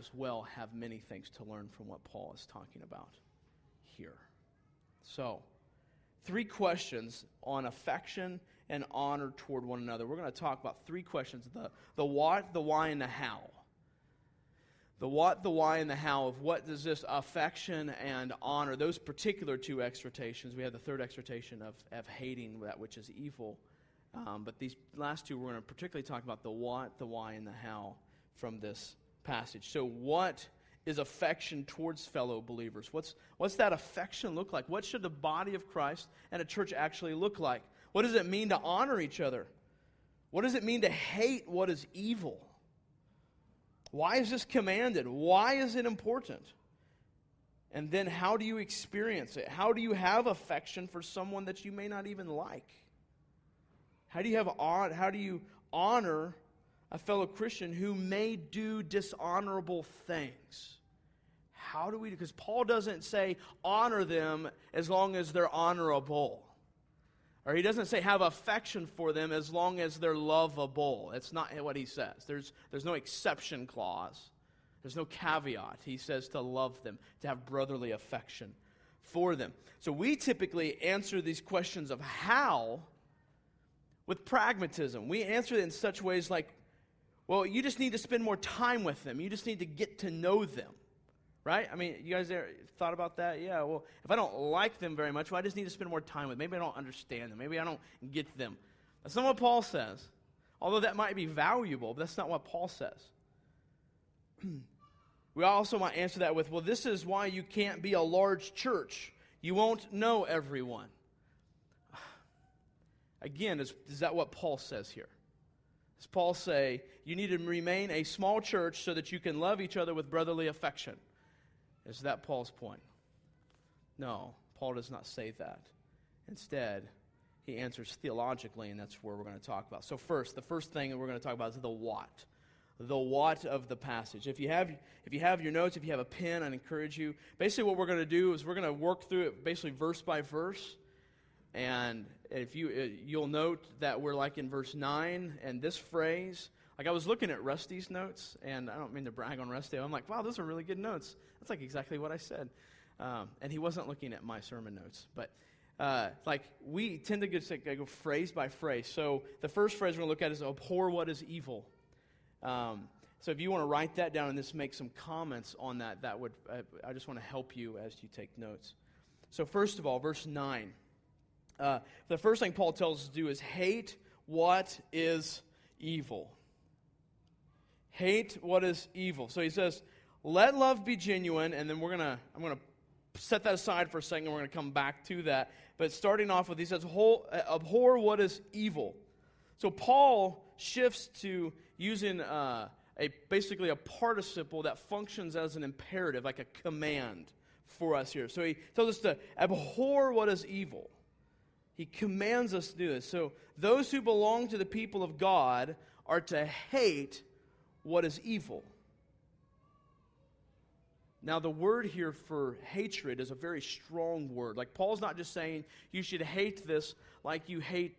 as well have many things to learn from what Paul is talking about here. So, three questions on affection and honor toward one another. We're going to talk about three questions the, the what, the why, and the how. The what, the why, and the how of what does this affection and honor, those particular two exhortations. We have the third exhortation of, of hating that which is evil. Um, but these last two, we're going to particularly talk about the what, the why, and the how from this passage. So, what is affection towards fellow believers? What's, what's that affection look like? What should the body of Christ and a church actually look like? What does it mean to honor each other? What does it mean to hate what is evil? Why is this commanded? Why is it important? And then how do you experience it? How do you have affection for someone that you may not even like? How do you have how do you honor a fellow Christian who may do dishonorable things? How do we because Paul doesn't say honor them as long as they're honorable. Or he doesn't say have affection for them as long as they're lovable. It's not what he says. There's, there's no exception clause, there's no caveat. He says to love them, to have brotherly affection for them. So we typically answer these questions of how with pragmatism. We answer it in such ways like, well, you just need to spend more time with them, you just need to get to know them. Right? I mean, you guys ever thought about that? Yeah, well, if I don't like them very much, well, I just need to spend more time with them. Maybe I don't understand them. Maybe I don't get them. That's not what Paul says. Although that might be valuable, but that's not what Paul says. we also might answer that with, well, this is why you can't be a large church. You won't know everyone. Again, is, is that what Paul says here? Does Paul say you need to remain a small church so that you can love each other with brotherly affection? Is that Paul's point? No, Paul does not say that. Instead, he answers theologically, and that's where we're going to talk about. So, first, the first thing that we're going to talk about is the what. The what of the passage. If you have, if you have your notes, if you have a pen, I'd encourage you. Basically, what we're going to do is we're going to work through it basically verse by verse. And if you, uh, you'll note that we're like in verse 9, and this phrase, like I was looking at Rusty's notes, and I don't mean to brag on Rusty. I'm like, wow, those are really good notes. That's like exactly what I said. Um, and he wasn't looking at my sermon notes. But uh, like we tend to go, go phrase by phrase. So the first phrase we're going to look at is abhor what is evil. Um, so if you want to write that down and just make some comments on that, that would uh, I just want to help you as you take notes. So first of all, verse nine. Uh, the first thing Paul tells us to do is hate what is evil. Hate what is evil. So he says, let love be genuine, and then we're gonna I'm gonna set that aside for a second. We're gonna come back to that. But starting off with, he says, abhor what is evil. So Paul shifts to using uh, a basically a participle that functions as an imperative, like a command for us here. So he tells us to abhor what is evil. He commands us to do this. So those who belong to the people of God are to hate what is evil. Now, the word here for hatred is a very strong word. Like, Paul's not just saying you should hate this like you hate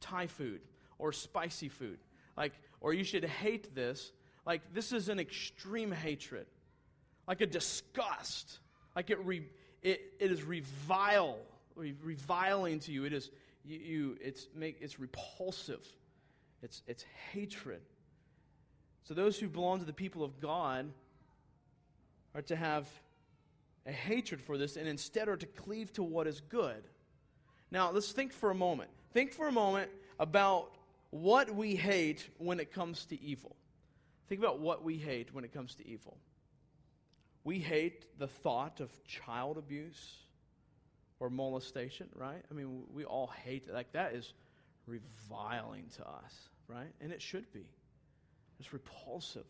Thai food or spicy food. Like, or you should hate this. Like, this is an extreme hatred, like a disgust. Like, it, re, it, it is revile, reviling to you. It is, you, you it's, make, it's repulsive, it's, it's hatred. So, those who belong to the people of God, are to have a hatred for this and instead are to cleave to what is good. Now, let's think for a moment. Think for a moment about what we hate when it comes to evil. Think about what we hate when it comes to evil. We hate the thought of child abuse or molestation, right? I mean, we all hate. Like, that is reviling to us, right? And it should be. It's repulsive.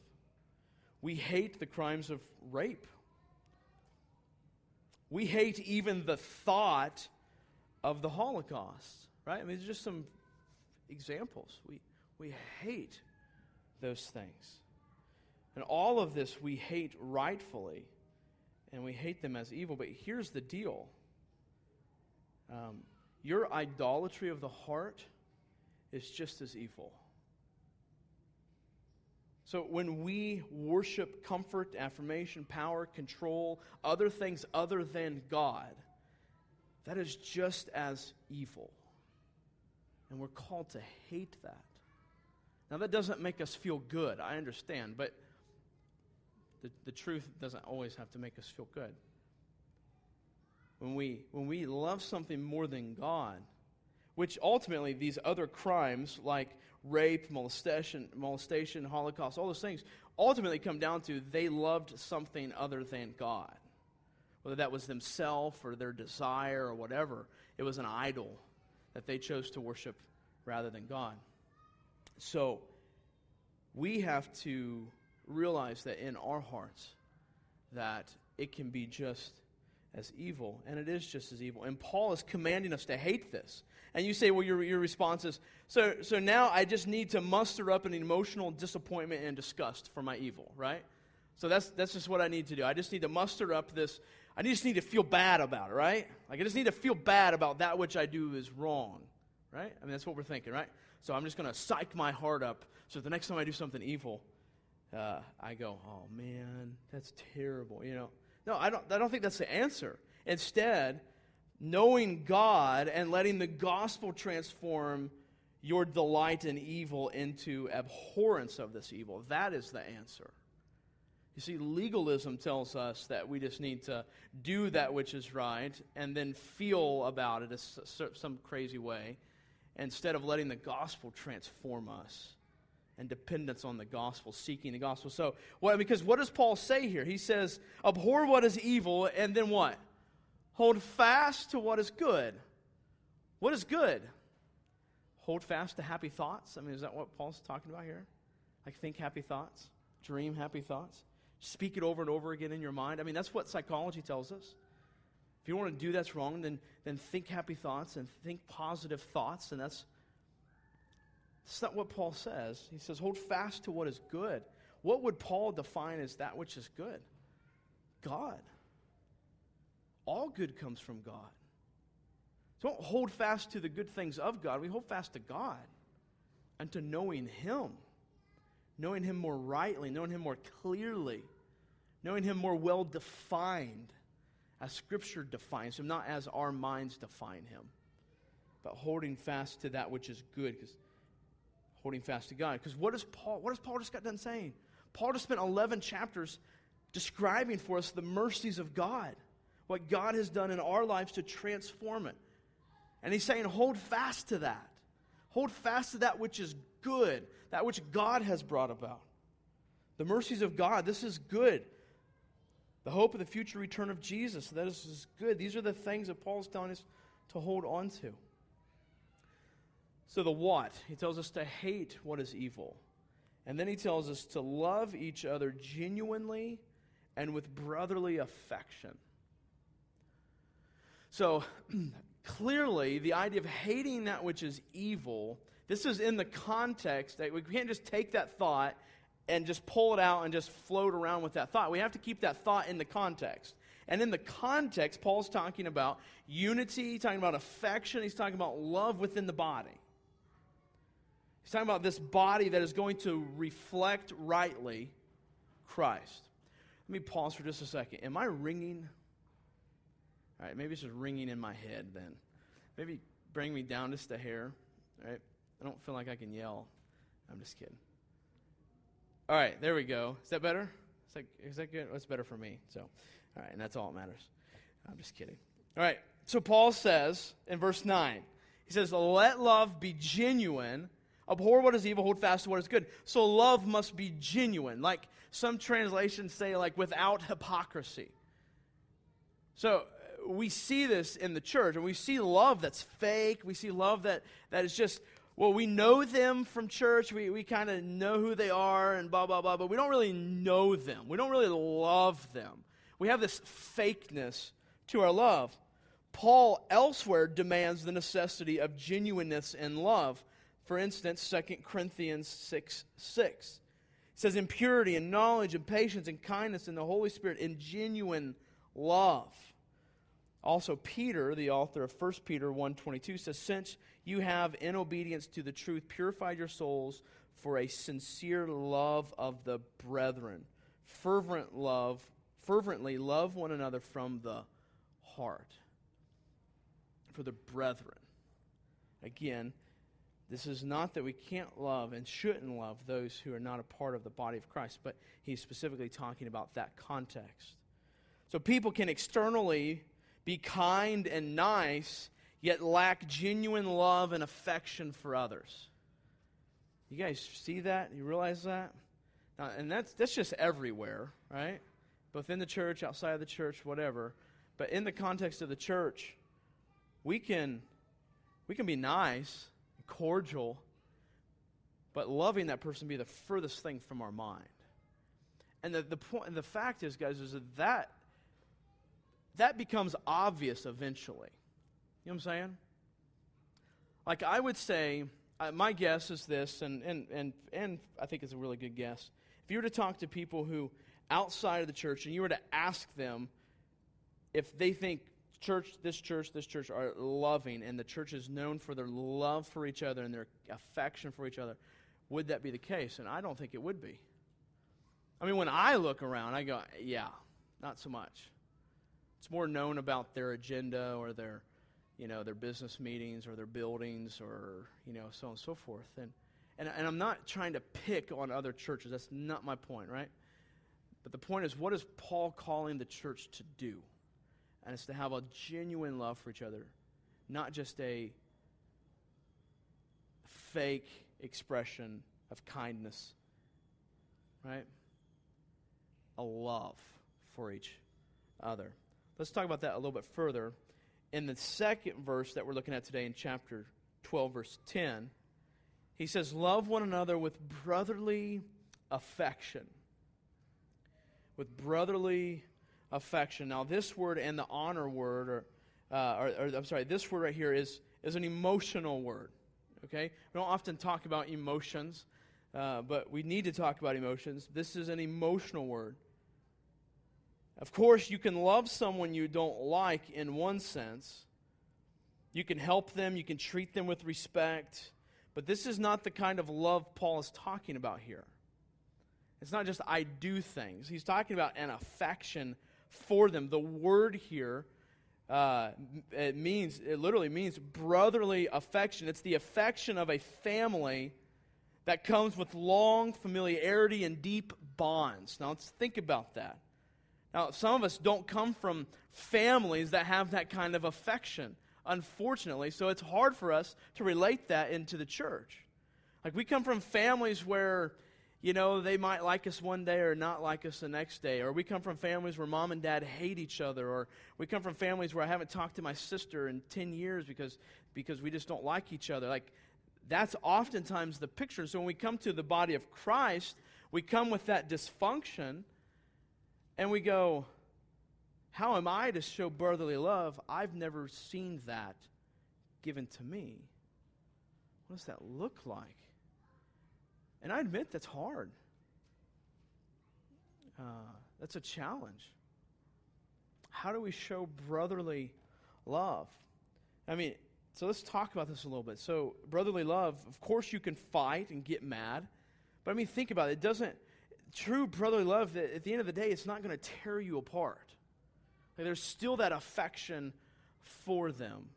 We hate the crimes of rape. We hate even the thought of the Holocaust, right? I mean, it's just some examples. We, we hate those things. And all of this we hate rightfully, and we hate them as evil. But here's the deal um, your idolatry of the heart is just as evil. So when we worship comfort, affirmation, power, control, other things other than God, that is just as evil. And we're called to hate that. Now, that doesn't make us feel good, I understand, but the, the truth doesn't always have to make us feel good. When we, when we love something more than God, which ultimately these other crimes like rape, molestation, molestation, Holocaust, all those things ultimately come down to they loved something other than God. Whether that was themselves or their desire or whatever, it was an idol that they chose to worship rather than God. So we have to realize that in our hearts that it can be just as evil, and it is just as evil. And Paul is commanding us to hate this. And you say, well, your, your response is, so, so now I just need to muster up an emotional disappointment and disgust for my evil, right? So that's, that's just what I need to do. I just need to muster up this, I just need to feel bad about it, right? Like I just need to feel bad about that which I do is wrong, right? I mean, that's what we're thinking, right? So I'm just going to psych my heart up so the next time I do something evil, uh, I go, oh man, that's terrible, you know? No, I don't, I don't think that's the answer. Instead, knowing God and letting the gospel transform your delight in evil into abhorrence of this evil, that is the answer. You see, legalism tells us that we just need to do that which is right and then feel about it some crazy way instead of letting the gospel transform us and dependence on the gospel, seeking the gospel. So, what, because what does Paul say here? He says, abhor what is evil, and then what? Hold fast to what is good. What is good? Hold fast to happy thoughts. I mean, is that what Paul's talking about here? Like, think happy thoughts, dream happy thoughts, speak it over and over again in your mind. I mean, that's what psychology tells us. If you want to do that's wrong, then, then think happy thoughts and think positive thoughts, and that's that's not what Paul says. He says, hold fast to what is good. What would Paul define as that which is good? God. All good comes from God. So don't hold fast to the good things of God. We hold fast to God and to knowing Him, knowing Him more rightly, knowing Him more clearly, knowing Him more well defined as Scripture defines Him, not as our minds define Him, but holding fast to that which is good. Because holding fast to God. Because what, is Paul, what has Paul just got done saying? Paul just spent 11 chapters describing for us the mercies of God, what God has done in our lives to transform it. And he's saying, hold fast to that. Hold fast to that which is good, that which God has brought about. The mercies of God, this is good. The hope of the future return of Jesus, that is good. These are the things that Paul's telling us to hold on to. So, the what? He tells us to hate what is evil. And then he tells us to love each other genuinely and with brotherly affection. So, clearly, the idea of hating that which is evil, this is in the context that we can't just take that thought and just pull it out and just float around with that thought. We have to keep that thought in the context. And in the context, Paul's talking about unity, he's talking about affection, he's talking about love within the body. He's talking about this body that is going to reflect rightly Christ. Let me pause for just a second. Am I ringing? All right, maybe it's just ringing in my head then. Maybe bring me down just a hair. All right? I don't feel like I can yell. I'm just kidding. All right, there we go. Is that better? Is that, is that good? What's better for me? So, all right, and that's all that matters. I'm just kidding. All right, so Paul says in verse 9, he says, Let love be genuine. Abhor what is evil, hold fast to what is good. So love must be genuine. Like some translations say, like without hypocrisy. So uh, we see this in the church, and we see love that's fake. We see love that, that is just, well, we know them from church. We, we kind of know who they are and blah, blah, blah, but we don't really know them. We don't really love them. We have this fakeness to our love. Paul elsewhere demands the necessity of genuineness in love. For instance, 2 Corinthians 6 6. It says, in purity and knowledge and patience and kindness in the Holy Spirit, in genuine love. Also, Peter, the author of 1 Peter 1.22, says, Since you have, in obedience to the truth, purified your souls for a sincere love of the brethren. Fervent love, fervently love one another from the heart. For the brethren. Again, this is not that we can't love and shouldn't love those who are not a part of the body of Christ, but he's specifically talking about that context. So people can externally be kind and nice, yet lack genuine love and affection for others. You guys see that? You realize that? Now, and that's, that's just everywhere, right? Both in the church, outside of the church, whatever. But in the context of the church, we can, we can be nice cordial, but loving that person be the furthest thing from our mind. And the, the point, the fact is, guys, is that, that that becomes obvious eventually. You know what I'm saying? Like I would say, uh, my guess is this, and, and, and, and I think it's a really good guess. If you were to talk to people who outside of the church and you were to ask them if they think church, this church, this church are loving, and the church is known for their love for each other and their affection for each other, would that be the case? And I don't think it would be. I mean, when I look around, I go, yeah, not so much. It's more known about their agenda or their, you know, their business meetings or their buildings or, you know, so on and so forth. And, and, and I'm not trying to pick on other churches. That's not my point, right? But the point is, what is Paul calling the church to do? And it's to have a genuine love for each other, not just a fake expression of kindness, right? A love for each other. Let's talk about that a little bit further. In the second verse that we're looking at today in chapter 12, verse 10, he says, Love one another with brotherly affection. With brotherly affection. Now, this word and the honor word, or, uh, or, or, I'm sorry, this word right here is, is an emotional word. Okay? We don't often talk about emotions, uh, but we need to talk about emotions. This is an emotional word. Of course, you can love someone you don't like in one sense. You can help them, you can treat them with respect, but this is not the kind of love Paul is talking about here. It's not just I do things. He's talking about an affection for them. The word here, uh, it means, it literally means brotherly affection. It's the affection of a family that comes with long familiarity and deep bonds. Now, let's think about that. Now, some of us don't come from families that have that kind of affection, unfortunately, so it's hard for us to relate that into the church. Like, we come from families where you know, they might like us one day or not like us the next day. Or we come from families where mom and dad hate each other. Or we come from families where I haven't talked to my sister in 10 years because, because we just don't like each other. Like, that's oftentimes the picture. So when we come to the body of Christ, we come with that dysfunction and we go, How am I to show brotherly love? I've never seen that given to me. What does that look like? And I admit that's hard. Uh, that's a challenge. How do we show brotherly love? I mean, so let's talk about this a little bit. So, brotherly love, of course, you can fight and get mad, but I mean, think about it. It doesn't, true brotherly love, at the end of the day, it's not going to tear you apart. Like, there's still that affection for them.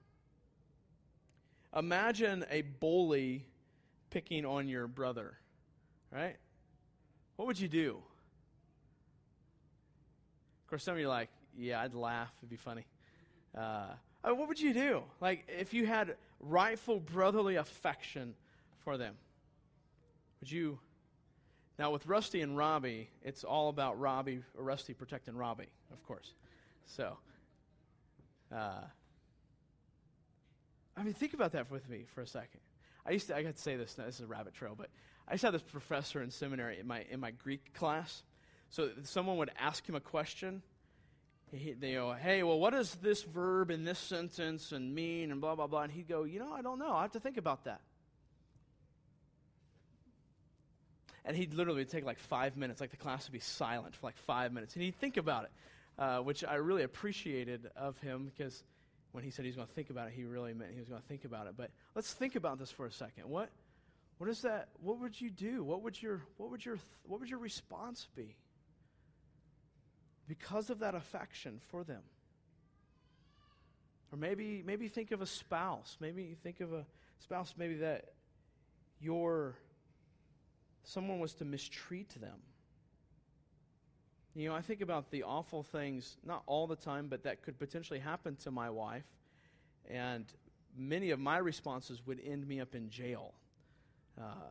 Imagine a bully picking on your brother right? What would you do? Of course, some of you are like, yeah, I'd laugh. It'd be funny. Uh, what would you do? Like, if you had rightful brotherly affection for them, would you? Now, with Rusty and Robbie, it's all about Robbie, or Rusty protecting Robbie, of course. So, uh, I mean, think about that with me for a second. I used to, I got to say this, this is a rabbit trail, but I to have this professor in seminary in my, in my Greek class. So someone would ask him a question. He, they go, hey, well, what does this verb in this sentence and mean and blah, blah, blah. And he'd go, you know, I don't know. I have to think about that. And he'd literally take like five minutes, like the class would be silent for like five minutes. And he'd think about it, uh, which I really appreciated of him because when he said he was going to think about it, he really meant he was going to think about it. But let's think about this for a second. What, What is that? What would you do? What would your what would your what would your response be? Because of that affection for them. Or maybe maybe think of a spouse. Maybe think of a spouse maybe that your someone was to mistreat them. You know, I think about the awful things, not all the time, but that could potentially happen to my wife. And many of my responses would end me up in jail. Uh,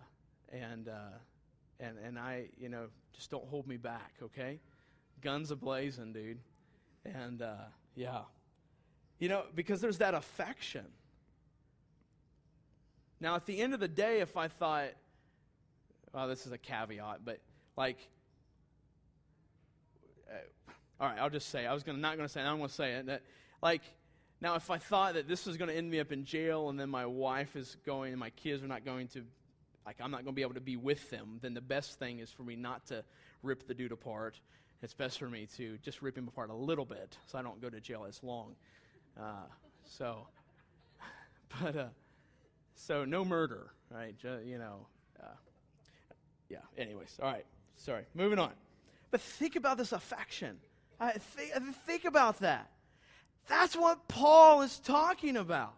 and, uh, and, and I, you know, just don't hold me back, okay? Guns ablazing, dude. And, uh, yeah. You know, because there's that affection. Now, at the end of the day, if I thought, well, this is a caveat, but like, uh, all right, I'll just say, I was gonna, not going to say it, I'm going to say it, that, like, now if I thought that this was going to end me up in jail and then my wife is going and my kids are not going to like I'm not going to be able to be with them, then the best thing is for me not to rip the dude apart. It's best for me to just rip him apart a little bit so I don't go to jail as long. Uh, so, but, uh, so no murder, right? You know, uh, yeah, anyways, all right, sorry, moving on. But think about this affection. I think about that. That's what Paul is talking about.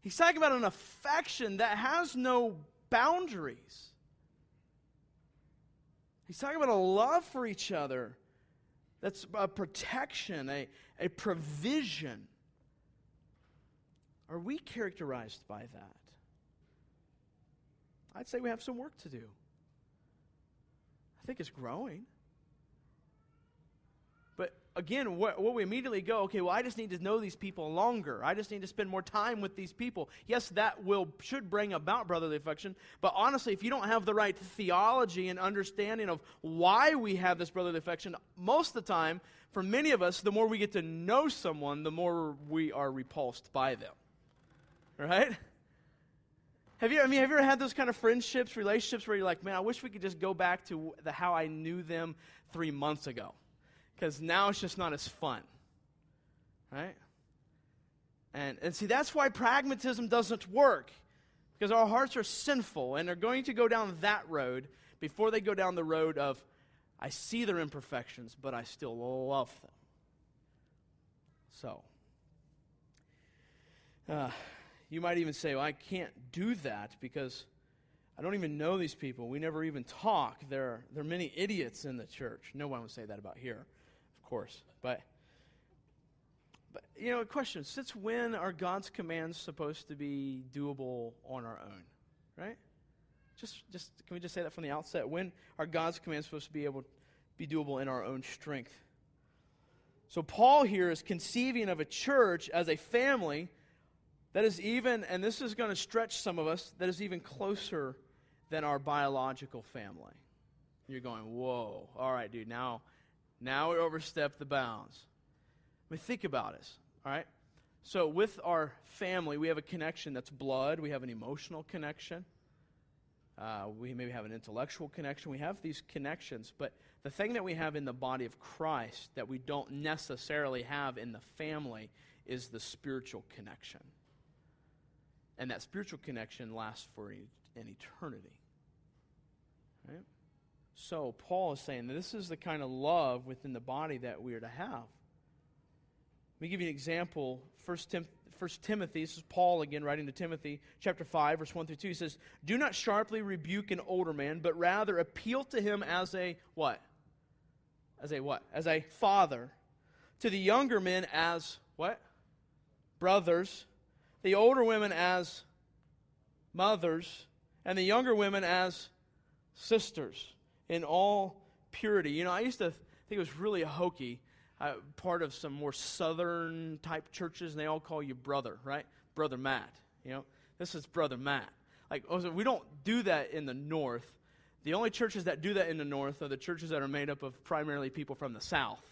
He's talking about an affection that has no boundaries. He's talking about a love for each other that's a protection, a, a provision. Are we characterized by that? I'd say we have some work to do. I think it's growing again, what, what, we immediately go, okay, well, I just need to know these people longer. I just need to spend more time with these people. Yes, that will should bring about brotherly affection, but honestly, if you don't have the right theology and understanding of why we have this brotherly affection, most of the time, for many of us, the more we get to know someone, the more we are repulsed by them. Right? Have you, I mean, have you ever had those kind of friendships, relationships where you're like, man, I wish we could just go back to the, how I knew them three months ago? Because now it's just not as fun. Right? And, and see, that's why pragmatism doesn't work. Because our hearts are sinful and they're going to go down that road before they go down the road of, I see their imperfections, but I still love them. So, uh, you might even say, well, I can't do that because I don't even know these people. We never even talk. There, there are many idiots in the church. No one would say that about here course. But, but you know, a question: Since when are God's commands supposed to be doable on our own? Right? Just, just can we just say that from the outset? When are God's commands supposed to be able to be doable in our own strength? So Paul here is conceiving of a church as a family that is even, and this is going to stretch some of us, that is even closer than our biological family. You're going, whoa, all right, dude, now now we overstep the bounds. I mean, think about us, all right? So, with our family, we have a connection that's blood, we have an emotional connection, uh, we maybe have an intellectual connection. We have these connections, but the thing that we have in the body of Christ that we don't necessarily have in the family is the spiritual connection. And that spiritual connection lasts for an eternity. Right? So, Paul is saying this is the kind of love within the body that we are to have. Let me give you an example. First, Tim, First Timothy, this is Paul again writing to Timothy, chapter 5, verse 1 through 2. He says, Do not sharply rebuke an older man, but rather appeal to him as a what? As a what? As a father. To the younger men as what? Brothers. The older women as mothers. And the younger women as sisters in all purity. You know, I used to think it was really hokey. Uh, part of some more southern type churches, and they all call you brother, right? Brother Matt. You know, this is Brother Matt. Like, oh, we don't do that in the north. The only churches that do that in the north are the churches that are made up of primarily people from the south,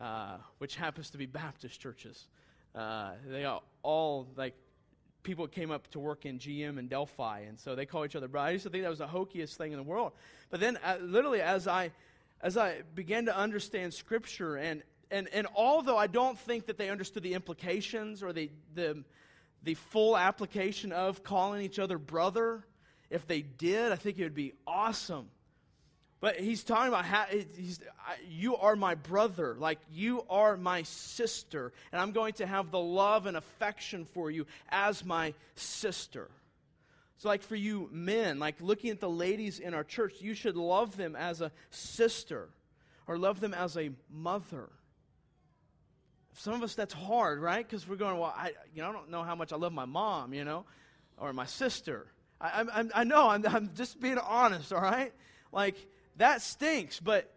uh, which happens to be Baptist churches. Uh, they are all like people came up to work in GM and Delphi, and so they call each other brother. I used to think that was the hokiest thing in the world. But then, uh, literally, as I as I began to understand Scripture, and and and although I don't think that they understood the implications or the the the full application of calling each other brother, if they did, I think it would be awesome. But he's talking about how you are my brother, like you are my sister, and I'm going to have the love and affection for you as my sister. So, like for you men, like looking at the ladies in our church, you should love them as a sister or love them as a mother. Some of us, that's hard, right? Because we're going, well, I, you know, I don't know how much I love my mom, you know, or my sister. I, I, I know, I'm, I'm just being honest, all right? Like, that stinks, but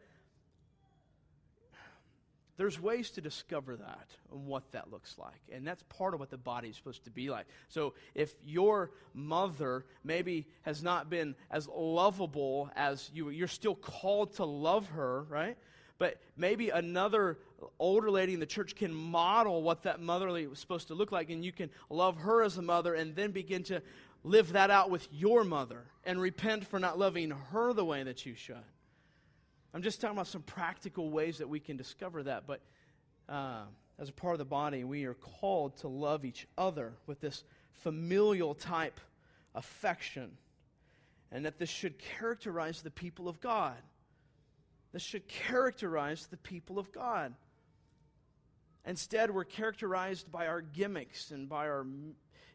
there's ways to discover that and what that looks like. And that's part of what the body is supposed to be like. So if your mother maybe has not been as lovable as you, you're still called to love her, right? But maybe another older lady in the church can model what that motherly was supposed to look like, and you can love her as a mother and then begin to live that out with your mother and repent for not loving her the way that you should. I'm just talking about some practical ways that we can discover that. But uh, as a part of the body, we are called to love each other with this familial type affection. And that this should characterize the people of God. This should characterize the people of God. Instead, we're characterized by our gimmicks and by our,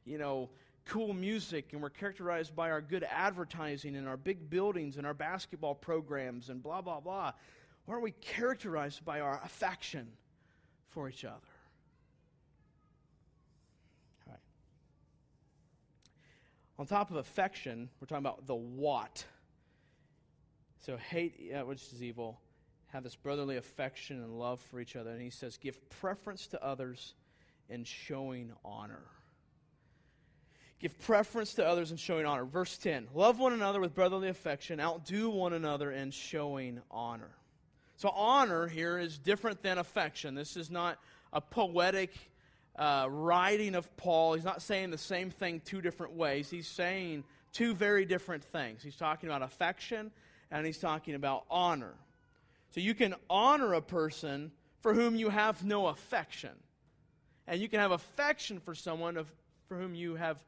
you know, cool music and we're characterized by our good advertising and our big buildings and our basketball programs and blah, blah, blah. Why aren't we characterized by our affection for each other? All right. On top of affection, we're talking about the what. So hate, yeah, which is evil, have this brotherly affection and love for each other. And he says, give preference to others in showing honor. Give preference to others in showing honor. Verse 10 Love one another with brotherly affection, outdo one another in showing honor. So, honor here is different than affection. This is not a poetic uh, writing of Paul. He's not saying the same thing two different ways. He's saying two very different things. He's talking about affection and he's talking about honor. So, you can honor a person for whom you have no affection. And you can have affection for someone of, for whom you have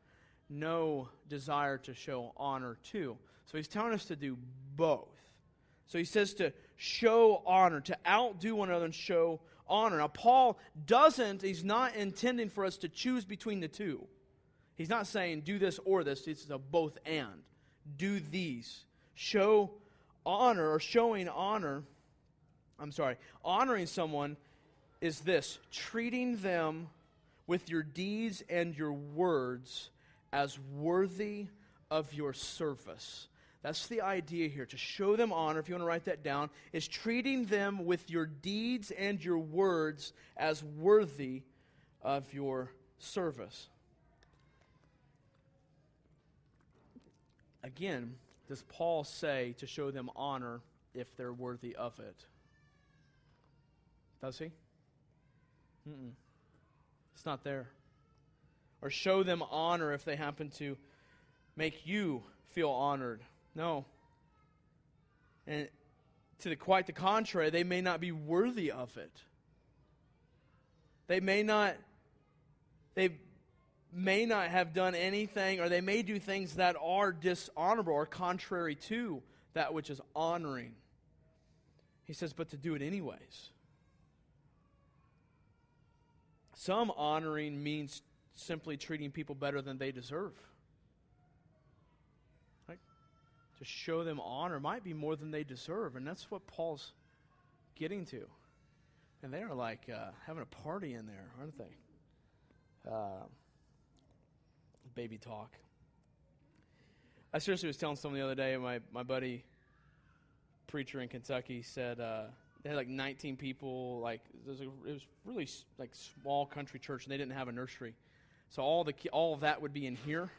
no desire to show honor to. So he's telling us to do both. So he says to show honor, to outdo one another and show honor. Now, Paul doesn't, he's not intending for us to choose between the two. He's not saying do this or this, it's a both and. Do these. Show honor or showing honor. I'm sorry, honoring someone is this treating them with your deeds and your words as worthy of your service. That's the idea here. To show them honor, if you want to write that down, is treating them with your deeds and your words as worthy of your service. Again, does Paul say to show them honor if they're worthy of it? Does he? Mm-mm. It's not there or show them honor if they happen to make you feel honored. No. And to the quite the contrary, they may not be worthy of it. They may not they may not have done anything or they may do things that are dishonorable or contrary to that which is honoring. He says, but to do it anyways. Some honoring means simply treating people better than they deserve. Right? To show them honor might be more than they deserve, and that's what Paul's getting to. And they are like uh, having a party in there, aren't they? Uh, baby talk. I seriously was telling someone the other day, my, my buddy, preacher in Kentucky, said, uh, they had like 19 people like it was, a, it was really like small country church and they didn't have a nursery so all the all of that would be in here,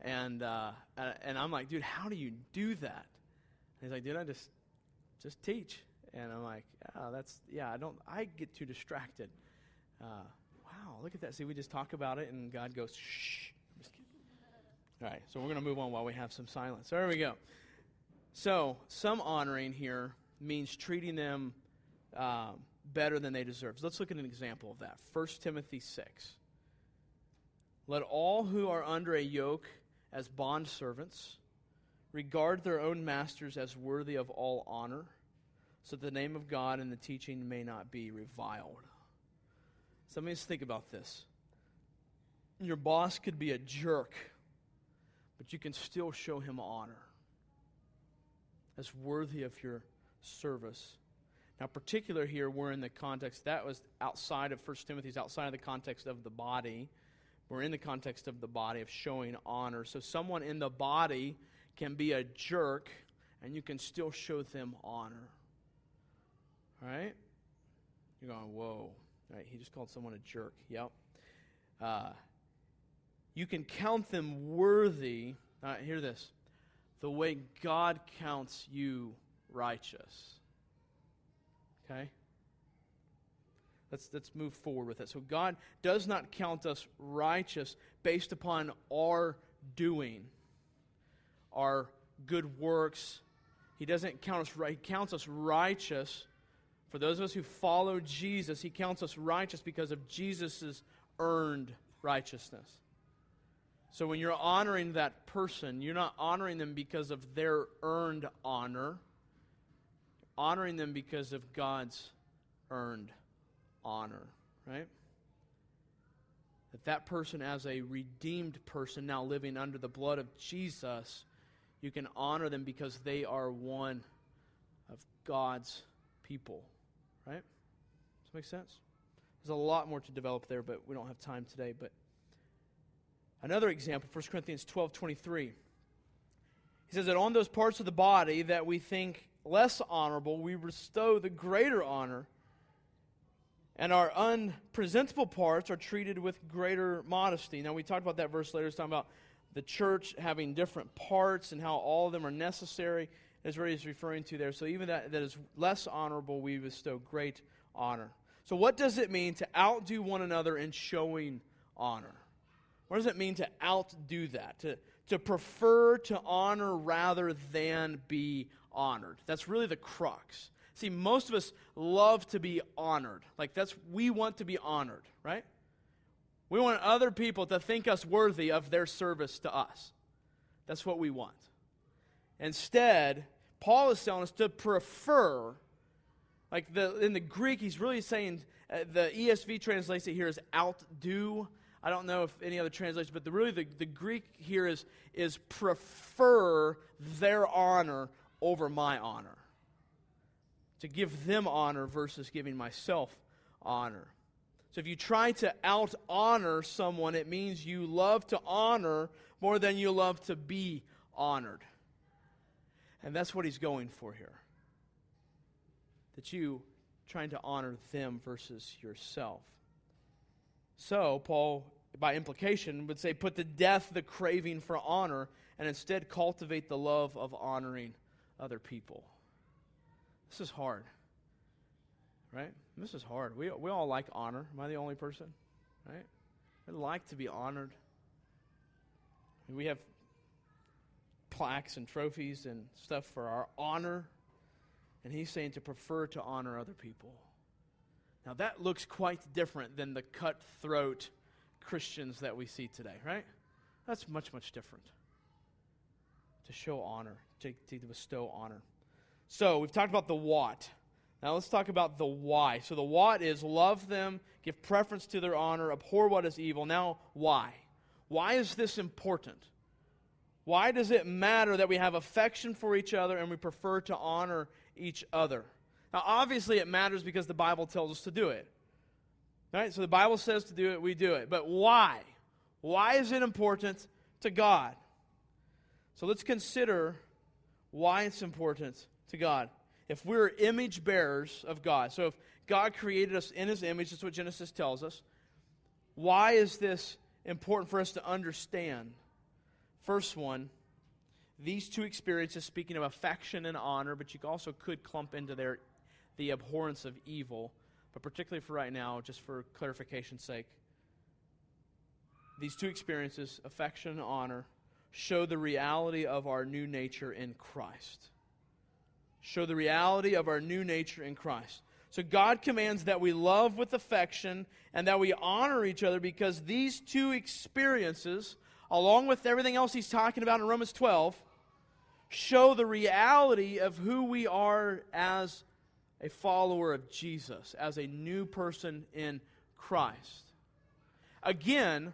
and uh, and I'm like, dude, how do you do that? And he's like, dude, I just just teach. And I'm like, yeah, that's yeah. I don't. I get too distracted. Uh, wow, look at that. See, we just talk about it, and God goes, shh. All right, so we're going to move on while we have some silence. There we go. So, some honoring here means treating them um, better than they deserve. So let's look at an example of that. 1 Timothy 6. Let all who are under a yoke as bondservants regard their own masters as worthy of all honor, so that the name of God and the teaching may not be reviled. So let me just think about this. Your boss could be a jerk, but you can still show him honor as worthy of your service. Now, particular here, we're in the context that was outside of 1 Timothy's outside of the context of the body. We're in the context of the body of showing honor. So, someone in the body can be a jerk, and you can still show them honor. All right? You're going, whoa. Right? He just called someone a jerk. Yep. Uh, you can count them worthy. Uh, hear this. The way God counts you righteous. Okay? Let's, let's move forward with it. So, God does not count us righteous based upon our doing, our good works. He doesn't count us right. He counts us righteous. For those of us who follow Jesus, He counts us righteous because of Jesus' earned righteousness. So, when you're honoring that person, you're not honoring them because of their earned honor honoring them because of God's earned honor, right? That that person as a redeemed person now living under the blood of Jesus, you can honor them because they are one of God's people, right? Does that make sense? There's a lot more to develop there, but we don't have time today. But another example, 1 Corinthians 12 23. He says that on those parts of the body that we think less honorable, we bestow the greater honor, and our unpresentable parts are treated with greater modesty. Now, we talked about that verse later. It's talking about the church having different parts and how all of them are necessary, as what he's referring to there. So, even that, that is less honorable, we bestow great honor. So, what does it mean to outdo one another in showing honor? What does it mean to outdo that? To, to prefer to honor rather than be honored. That's really the crux. See, most of us love to be honored. Like that's we want to be honored, right? We want other people to think us worthy of their service to us. That's what we want. Instead, Paul is telling us to prefer like the in the Greek he's really saying uh, the ESV translates it here as outdo. I don't know if any other translation, but the, really the, the Greek here is, is prefer their honor over my honor. To give them honor versus giving myself honor. So if you try to out honor someone, it means you love to honor more than you love to be honored. And that's what he's going for here. That you trying to honor them versus yourself. So, Paul, by implication, would say, put to death the craving for honor and instead cultivate the love of honoring other people. This is hard. Right? This is hard. We, we all like honor. Am I the only person? Right? We like to be honored. We have plaques and trophies and stuff for our honor. And he's saying to prefer to honor other people. Now, that looks quite different than the cutthroat Christians that we see today, right? That's much, much different. To show honor, to, to bestow honor. So we've talked about the what. Now let's talk about the why. So the what is love them, give preference to their honor, abhor what is evil. Now, why? Why is this important? Why does it matter that we have affection for each other and we prefer to honor each other? Now, obviously, it matters because the Bible tells us to do it. Right? So the Bible says to do it, we do it. But why? Why is it important to God? So let's consider why it's important to God. If we're image bearers of God, so if God created us in his image, that's what Genesis tells us, why is this important for us to understand? First one, these two experiences, speaking of affection and honor, but you also could clump into their the abhorrence of evil, but particularly for right now, just for clarification's sake, these two experiences, affection and honor, show the reality of our new nature in Christ. Show the reality of our new nature in Christ. So God commands that we love with affection and that we honor each other because these two experiences, along with everything else he's talking about in Romans 12, show the reality of who we are as a follower of Jesus, as a new person in Christ. Again,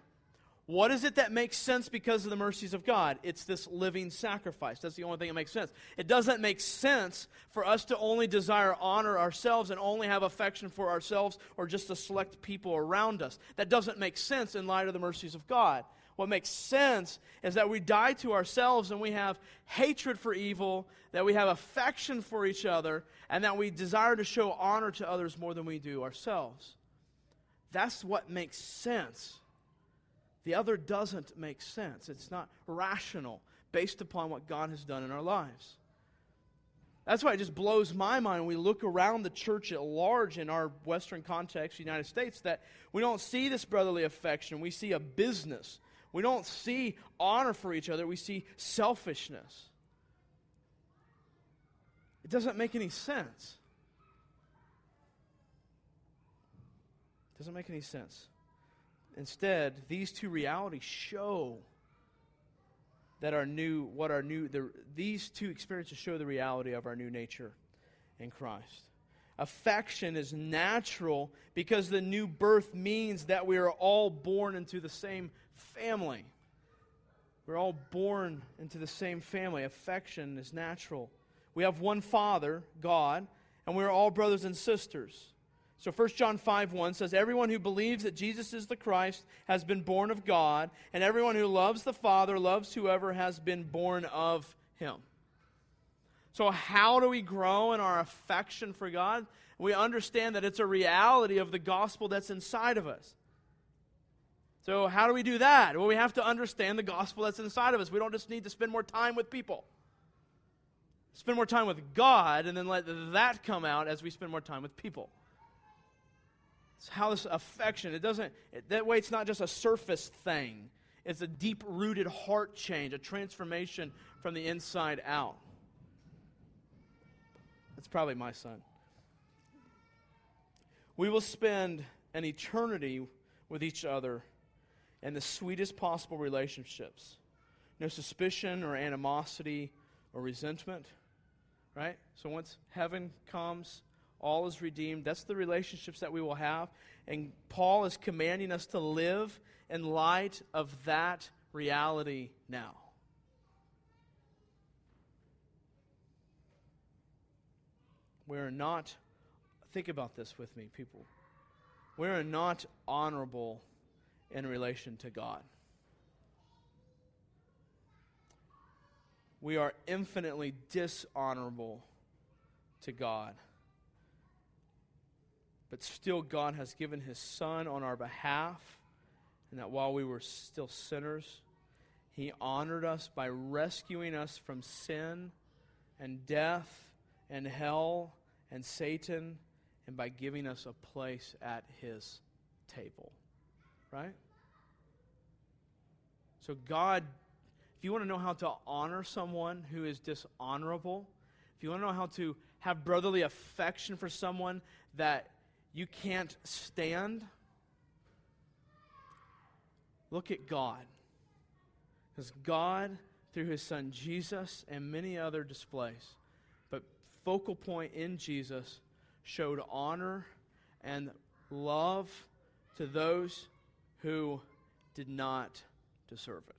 what is it that makes sense because of the mercies of God? It's this living sacrifice. That's the only thing that makes sense. It doesn't make sense for us to only desire honor ourselves and only have affection for ourselves or just to select people around us. That doesn't make sense in light of the mercies of God. What makes sense is that we die to ourselves and we have hatred for evil, that we have affection for each other, and that we desire to show honor to others more than we do ourselves. That's what makes sense the other doesn't make sense. It's not rational based upon what God has done in our lives. That's why it just blows my mind when we look around the church at large in our Western context, United States, that we don't see this brotherly affection. We see a business. We don't see honor for each other. We see selfishness. It doesn't make any sense. It doesn't make any sense. Instead, these two realities show that our new, what our new, the, these two experiences show the reality of our new nature in Christ. Affection is natural because the new birth means that we are all born into the same family. We're all born into the same family. Affection is natural. We have one Father, God, and we're all brothers and sisters. So 1 John 5 1 says, Everyone who believes that Jesus is the Christ has been born of God, and everyone who loves the Father loves whoever has been born of him. So, how do we grow in our affection for God? We understand that it's a reality of the gospel that's inside of us. So, how do we do that? Well, we have to understand the gospel that's inside of us. We don't just need to spend more time with people. Spend more time with God, and then let that come out as we spend more time with people. How this affection, it doesn't, it, that way it's not just a surface thing. It's a deep rooted heart change, a transformation from the inside out. That's probably my son. We will spend an eternity with each other in the sweetest possible relationships. No suspicion or animosity or resentment, right? So once heaven comes, all is redeemed. That's the relationships that we will have. And Paul is commanding us to live in light of that reality now. We're not, think about this with me, people. We're not honorable in relation to God. We are infinitely dishonorable to God. But still, God has given His Son on our behalf, and that while we were still sinners, He honored us by rescuing us from sin and death and hell and Satan, and by giving us a place at His table. Right? So, God, if you want to know how to honor someone who is dishonorable, if you want to know how to have brotherly affection for someone that you can't stand, look at God. Because God, through his son Jesus and many other displays, but focal point in Jesus, showed honor and love to those who did not deserve it.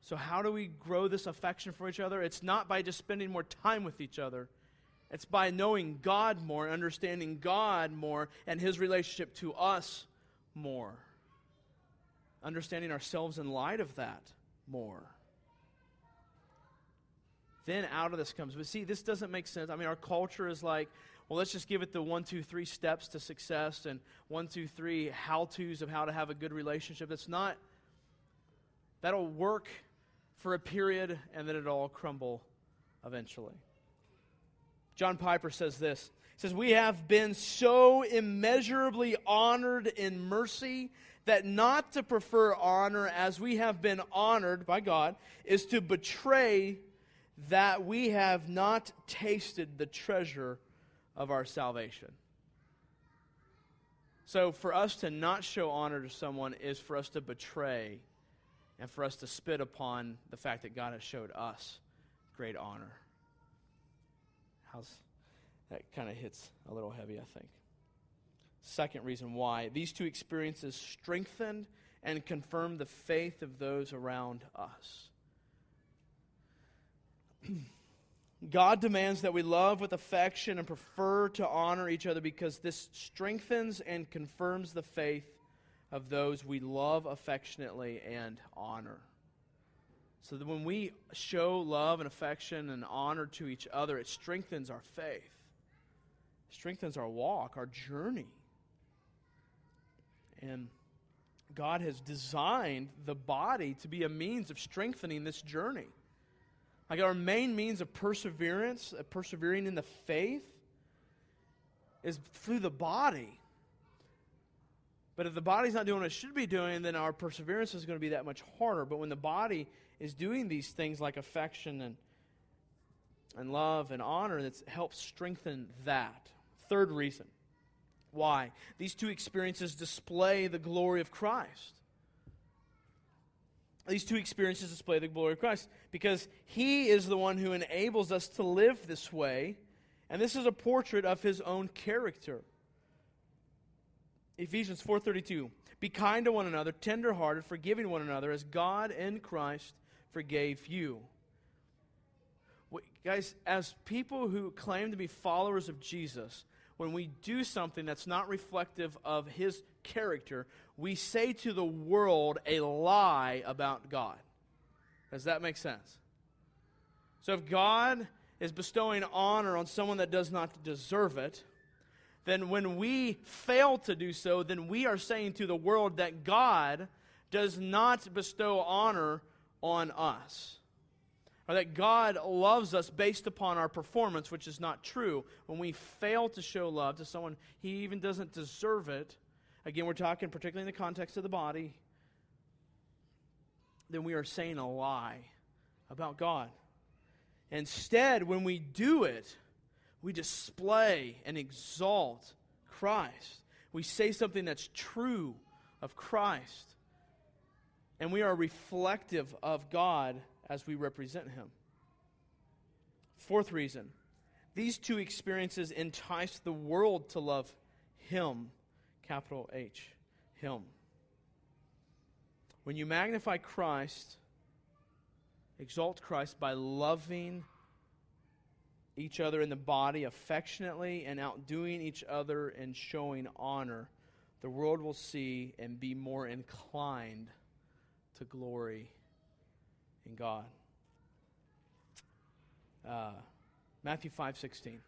So, how do we grow this affection for each other? It's not by just spending more time with each other. It's by knowing God more, understanding God more, and His relationship to us more. Understanding ourselves in light of that more. Then out of this comes, but see, this doesn't make sense. I mean, our culture is like, well, let's just give it the one, two, three steps to success and one, two, three how to's of how to have a good relationship. That's not, that'll work for a period and then it'll all crumble eventually. John Piper says this. He says, We have been so immeasurably honored in mercy that not to prefer honor as we have been honored by God is to betray that we have not tasted the treasure of our salvation. So, for us to not show honor to someone is for us to betray and for us to spit upon the fact that God has showed us great honor. How's that kind of hits a little heavy, I think. Second reason why these two experiences strengthened and confirmed the faith of those around us. God demands that we love with affection and prefer to honor each other because this strengthens and confirms the faith of those we love affectionately and honor. So that when we show love and affection and honor to each other, it strengthens our faith, strengthens our walk, our journey. And God has designed the body to be a means of strengthening this journey. Like our main means of perseverance, of persevering in the faith, is through the body. But if the body's not doing what it should be doing, then our perseverance is going to be that much harder. But when the body is doing these things like affection and, and love and honor, that helps strengthen that. Third reason why these two experiences display the glory of Christ. These two experiences display the glory of Christ because He is the one who enables us to live this way, and this is a portrait of His own character. Ephesians 4:32 Be kind to one another, tenderhearted, forgiving one another as God in Christ forgave you. Guys, as people who claim to be followers of Jesus, when we do something that's not reflective of his character, we say to the world a lie about God. Does that make sense? So if God is bestowing honor on someone that does not deserve it, then when we fail to do so, then we are saying to the world that God does not bestow honor on us or that God loves us based upon our performance, which is not true. When we fail to show love to someone, he even doesn't deserve it. Again, we're talking particularly in the context of the body. Then we are saying a lie about God. Instead, when we do it, we display and exalt Christ. We say something that's true of Christ. And we are reflective of God as we represent him. Fourth reason these two experiences entice the world to love him, capital H, him. When you magnify Christ, exalt Christ by loving each other in the body affectionately and outdoing each other and showing honor, the world will see and be more inclined to glory in God. Uh, Matthew 5 16.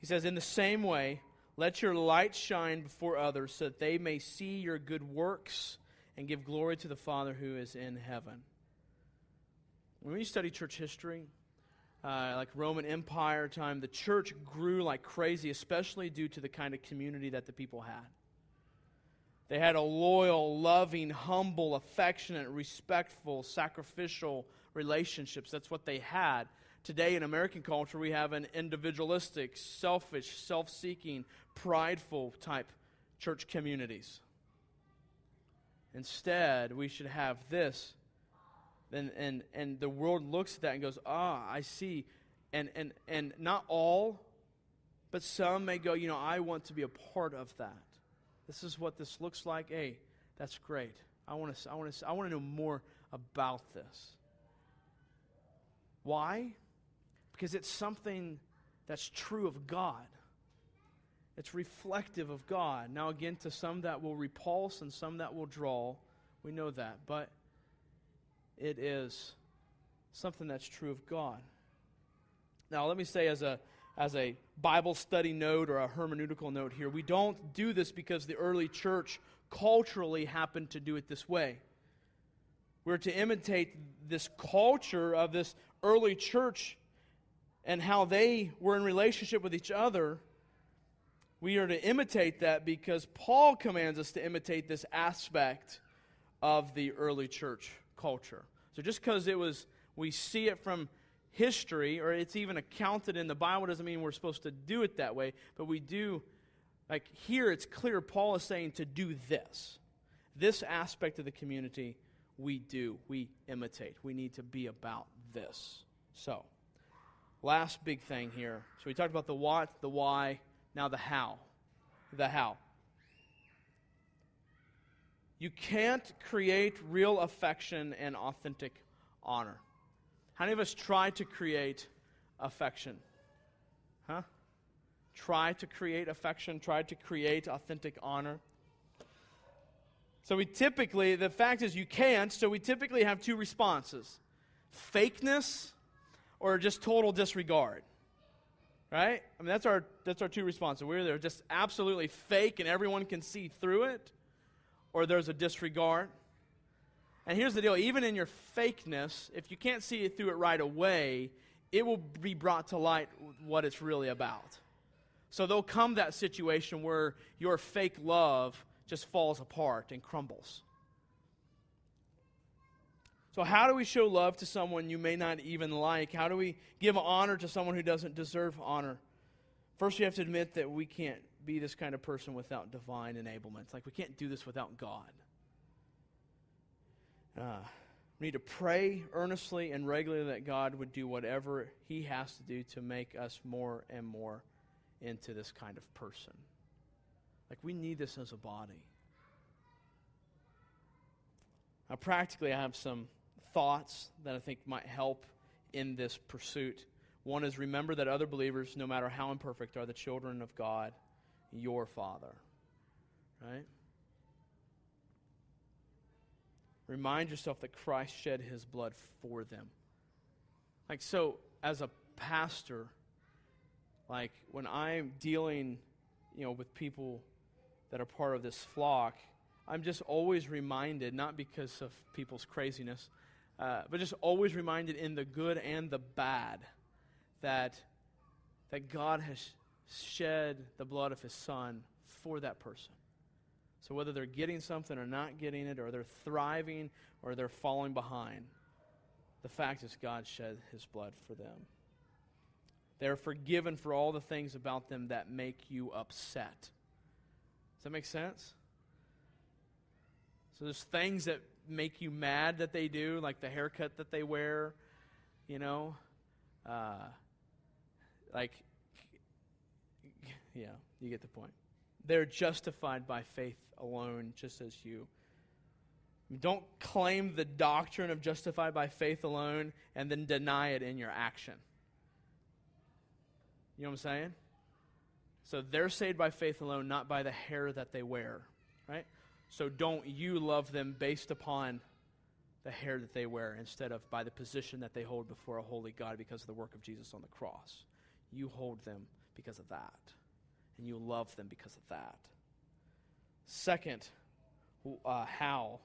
He says, In the same way, let your light shine before others so that they may see your good works and give glory to the Father who is in heaven. When we study church history, uh, like Roman Empire time, the church grew like crazy, especially due to the kind of community that the people had. They had a loyal, loving, humble, affectionate, respectful, sacrificial relationships. That's what they had. Today in American culture, we have an individualistic, selfish, self seeking, prideful type church communities. Instead, we should have this. And, and, and the world looks at that and goes, ah, I see. And, and, and not all, but some may go, you know, I want to be a part of that. This is what this looks like. Hey, that's great. I want to I want to I want to know more about this. Why? Because it's something that's true of God. It's reflective of God. Now, again, to some that will repulse and some that will draw. We know that. But it is something that's true of God. Now, let me say as a as a Bible study note or a hermeneutical note here. We don't do this because the early church culturally happened to do it this way. We're to imitate this culture of this early church and how they were in relationship with each other. We are to imitate that because Paul commands us to imitate this aspect of the early church culture. So just because it was, we see it from history or it's even accounted in the Bible doesn't mean we're supposed to do it that way, but we do. Like here, it's clear Paul is saying to do this. This aspect of the community we do, we imitate. We need to be about this. So, last big thing here. So, we talked about the what, the why, now the how. The how. You can't create real affection and authentic honor. How many of us try to create affection? Huh? Try to create affection, try to create authentic honor. So we typically, the fact is you can't, so we typically have two responses fakeness or just total disregard. Right? I mean, that's our, that's our two responses. We're either just absolutely fake and everyone can see through it, or there's a disregard. And here's the deal even in your fakeness, if you can't see it through it right away, it will be brought to light what it's really about. So there'll come that situation where your fake love just falls apart and crumbles. So, how do we show love to someone you may not even like? How do we give honor to someone who doesn't deserve honor? First, we have to admit that we can't be this kind of person without divine enablement. Like, we can't do this without God. Uh, we need to pray earnestly and regularly that God would do whatever He has to do to make us more and more into this kind of person. Like, we need this as a body. Now, practically, I have some thoughts that I think might help in this pursuit. One is remember that other believers, no matter how imperfect, are the children of God, your Father. Right? Remind yourself that Christ shed his blood for them. Like, so, as a pastor, like, when I'm dealing, you know, with people that are part of this flock, I'm just always reminded, not because of people's craziness, uh, but just always reminded in the good and the bad that, that God has shed the blood of his son for that person. So whether they're getting something or not getting it, or they're thriving or they're falling behind, the fact is God shed his blood for them. They're forgiven for all the things about them that make you upset. Does that make sense? So there's things that make you mad that they do, like the haircut that they wear, you know, uh, like, yeah, you get the point. They're justified by faith alone, just as you. Don't claim the doctrine of justified by faith alone and then deny it in your action. You know what I'm saying? So they're saved by faith alone, not by the hair that they wear, right? So don't you love them based upon the hair that they wear instead of by the position that they hold before a holy God because of the work of Jesus on the cross. You hold them because of that, and you love them because of that. Second, uh, how?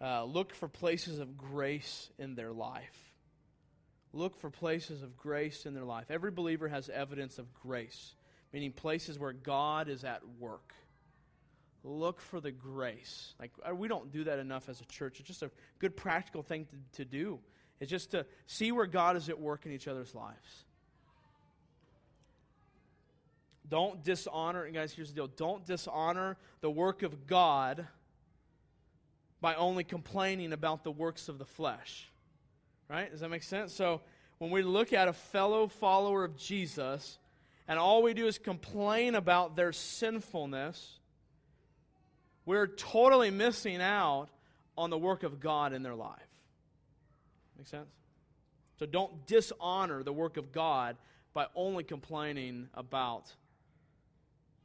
Uh, look for places of grace in their life. Look for places of grace in their life. Every believer has evidence of grace, meaning places where God is at work look for the grace. Like, uh, we don't do that enough as a church. It's just a good practical thing to, to do. It's just to see where God is at work in each other's lives. Don't dishonor, and guys, here's the deal don't dishonor the work of God by only complaining about the works of the flesh. Right? Does that make sense? So, when we look at a fellow follower of Jesus, and all we do is complain about their sinfulness, we're totally missing out on the work of God in their life. Make sense? So don't dishonor the work of God by only complaining about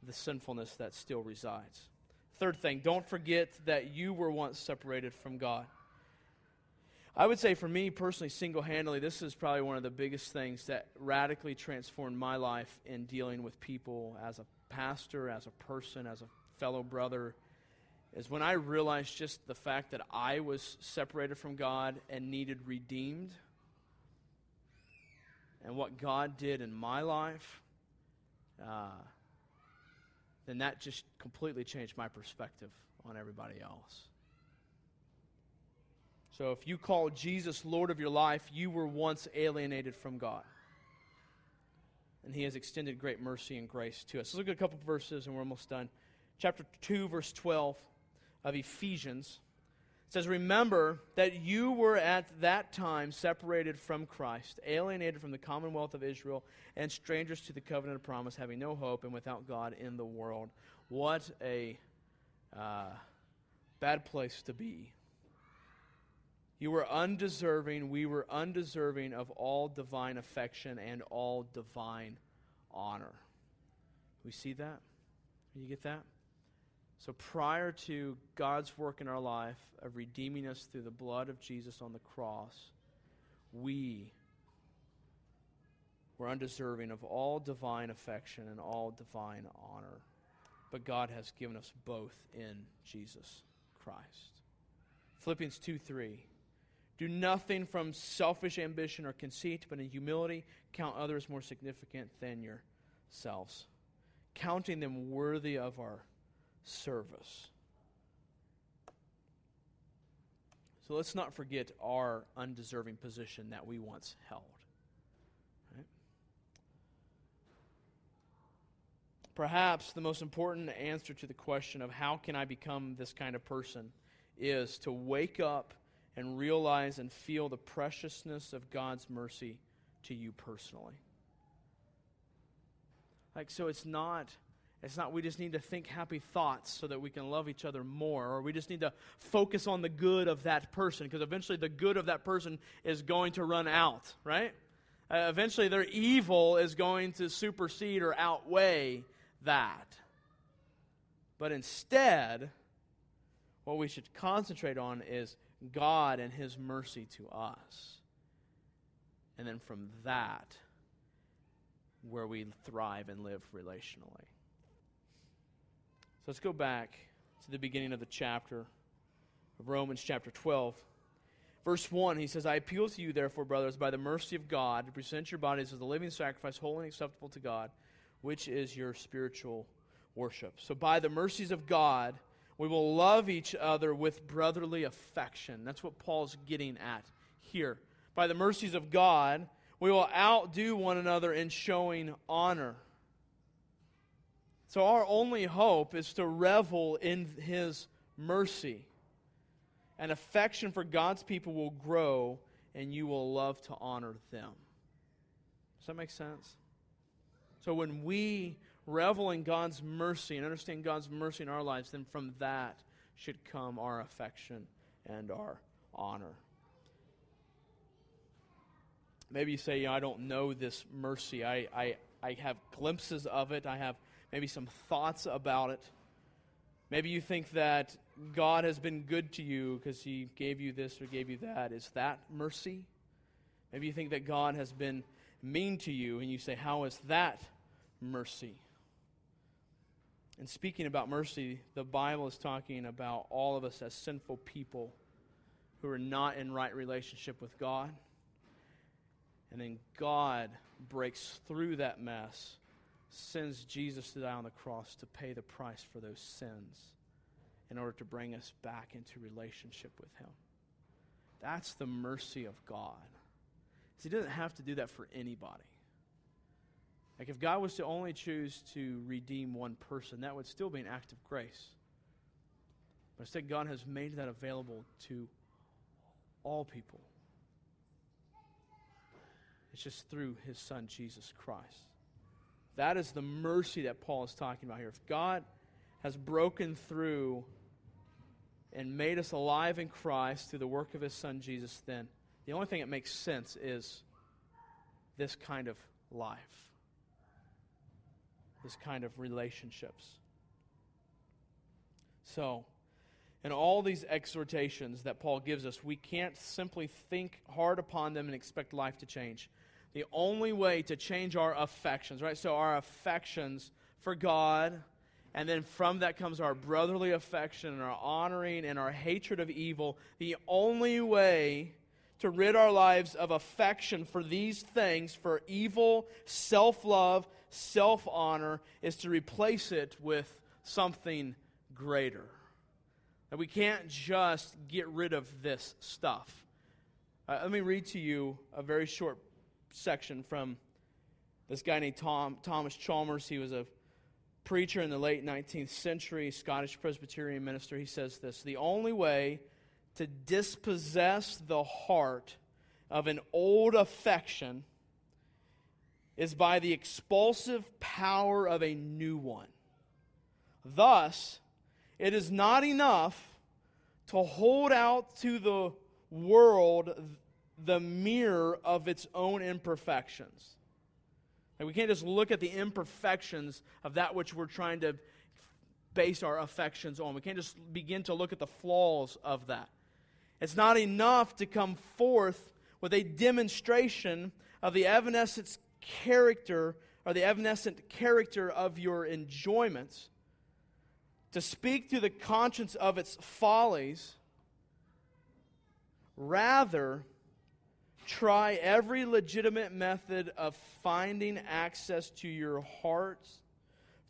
the sinfulness that still resides. Third thing, don't forget that you were once separated from God. I would say for me personally, single handedly, this is probably one of the biggest things that radically transformed my life in dealing with people as a pastor, as a person, as a fellow brother, is when I realized just the fact that I was separated from God and needed redeemed, and what God did in my life, uh, then that just completely changed my perspective on everybody else. So if you call Jesus Lord of your life, you were once alienated from God. And he has extended great mercy and grace to us. Let's look at a couple verses and we're almost done. Chapter 2, verse 12 of Ephesians It says, Remember that you were at that time separated from Christ, alienated from the commonwealth of Israel, and strangers to the covenant of promise, having no hope and without God in the world. What a uh, bad place to be. You were undeserving, we were undeserving of all divine affection and all divine honor. We see that? You get that? So prior to God's work in our life of redeeming us through the blood of Jesus on the cross, we were undeserving of all divine affection and all divine honor. But God has given us both in Jesus Christ. Philippians 2 3. Do nothing from selfish ambition or conceit, but in humility count others more significant than yourselves, counting them worthy of our service. So let's not forget our undeserving position that we once held. Right? Perhaps the most important answer to the question of how can I become this kind of person is to wake up and realize and feel the preciousness of God's mercy to you personally. Like, so it's not it's not we just need to think happy thoughts so that we can love each other more, or we just need to focus on the good of that person, because eventually the good of that person is going to run out, right? Uh, eventually their evil is going to supersede or outweigh that. But instead, what we should concentrate on is God and His mercy to us. And then from that, where we thrive and live relationally. So let's go back to the beginning of the chapter of Romans chapter 12. Verse 1, he says, I appeal to you, therefore, brothers, by the mercy of God, to present your bodies as a living sacrifice, holy and acceptable to God, which is your spiritual worship. So, by the mercies of God, we will love each other with brotherly affection. That's what Paul's getting at here. By the mercies of God, we will outdo one another in showing honor. So, our only hope is to revel in His mercy. And affection for God's people will grow, and you will love to honor them. Does that make sense? So, when we revel in God's mercy and understand God's mercy in our lives, then from that should come our affection and our honor. Maybe you say, I don't know this mercy. I, I, I have glimpses of it. I have maybe some thoughts about it. Maybe you think that God has been good to you because he gave you this or gave you that. Is that mercy? Maybe you think that God has been mean to you and you say, How is that mercy? And speaking about mercy, the Bible is talking about all of us as sinful people who are not in right relationship with God. And then God breaks through that mess sends Jesus to die on the cross to pay the price for those sins in order to bring us back into relationship with Him. That's the mercy of God. He doesn't have to do that for anybody. Like, if God was to only choose to redeem one person, that would still be an act of grace. But instead, God has made that available to all people. It's just through His Son, Jesus Christ. That is the mercy that Paul is talking about here. If God has broken through and made us alive in Christ through the work of his son Jesus, then the only thing that makes sense is this kind of life, this kind of relationships. So, in all these exhortations that Paul gives us, we can't simply think hard upon them and expect life to change the only way to change our affections, right? So, our affections for God, and then from that comes our brotherly affection and our honoring and our hatred of evil. The only way to rid our lives of affection for these things, for evil, self love, self honor, is to replace it with something greater. That we can't just get rid of this stuff. Uh, let me read to you a very short section from this guy named Tom, Thomas Chalmers. He was a preacher in the late 19th century, Scottish Presbyterian minister. He says this The only way to dispossess the heart of an old affection is by the expulsive power of a new one. Thus, it is not enough to hold out to the world the mirror of its own imperfections. Like we can't just look at the imperfections of that which we're trying to base our affections on. We can't just begin to look at the flaws of that. It's not enough to come forth with a demonstration of the evanescent character or the evanescent character of your enjoyments, to speak to the conscience of its follies. Rather, try every legitimate method of finding access to your hearts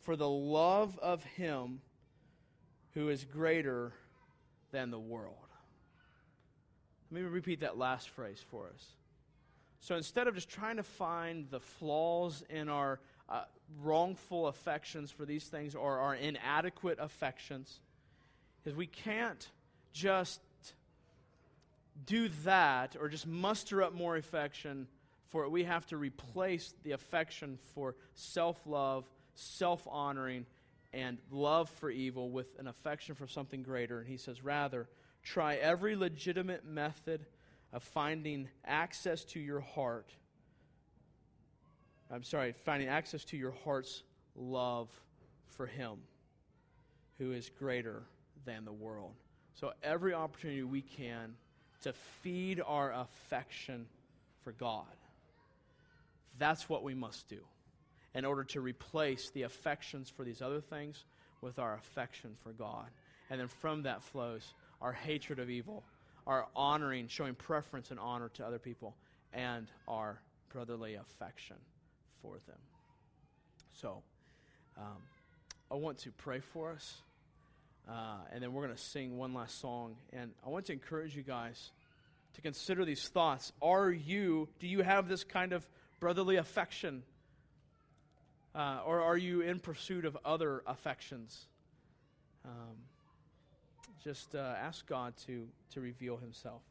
for the love of Him who is greater than the world. Let me repeat that last phrase for us. So instead of just trying to find the flaws in our uh, wrongful affections for these things or our inadequate affections, is we can't just do that or just muster up more affection for it. We have to replace the affection for self love, self honoring, and love for evil with an affection for something greater. And he says, rather, try every legitimate method of finding access to your heart. I'm sorry, finding access to your heart's love for Him who is greater than the world. So, every opportunity we can to feed our affection for God. That's what we must do in order to replace the affections for these other things with our affection for God. And then from that flows our hatred of evil, our honoring, showing preference and honor to other people, and our brotherly affection for them. So, um, I want to pray for us. Uh, and then we're going to sing one last song. And I want to encourage you guys to consider these thoughts. Are you, do you have this kind of brotherly affection? Uh, or are you in pursuit of other affections? Um, just uh, ask God to, to reveal Himself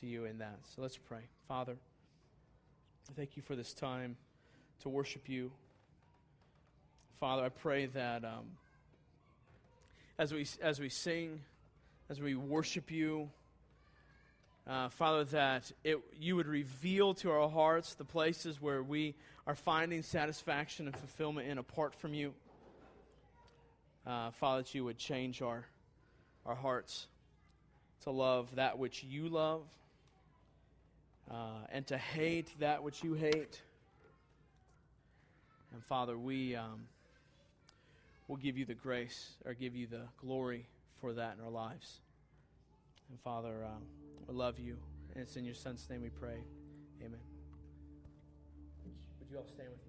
to you in that. So let's pray. Father, thank you for this time to worship you. Father, I pray that. Um, as we, as we sing, as we worship you, uh, Father, that it, you would reveal to our hearts the places where we are finding satisfaction and fulfillment in apart from you. Uh, Father, that you would change our, our hearts to love that which you love uh, and to hate that which you hate. And Father, we. Um, we'll give you the grace or give you the glory for that in our lives. And Father, um, we love you. And it's in your Son's name we pray. Amen. Would you all stand with?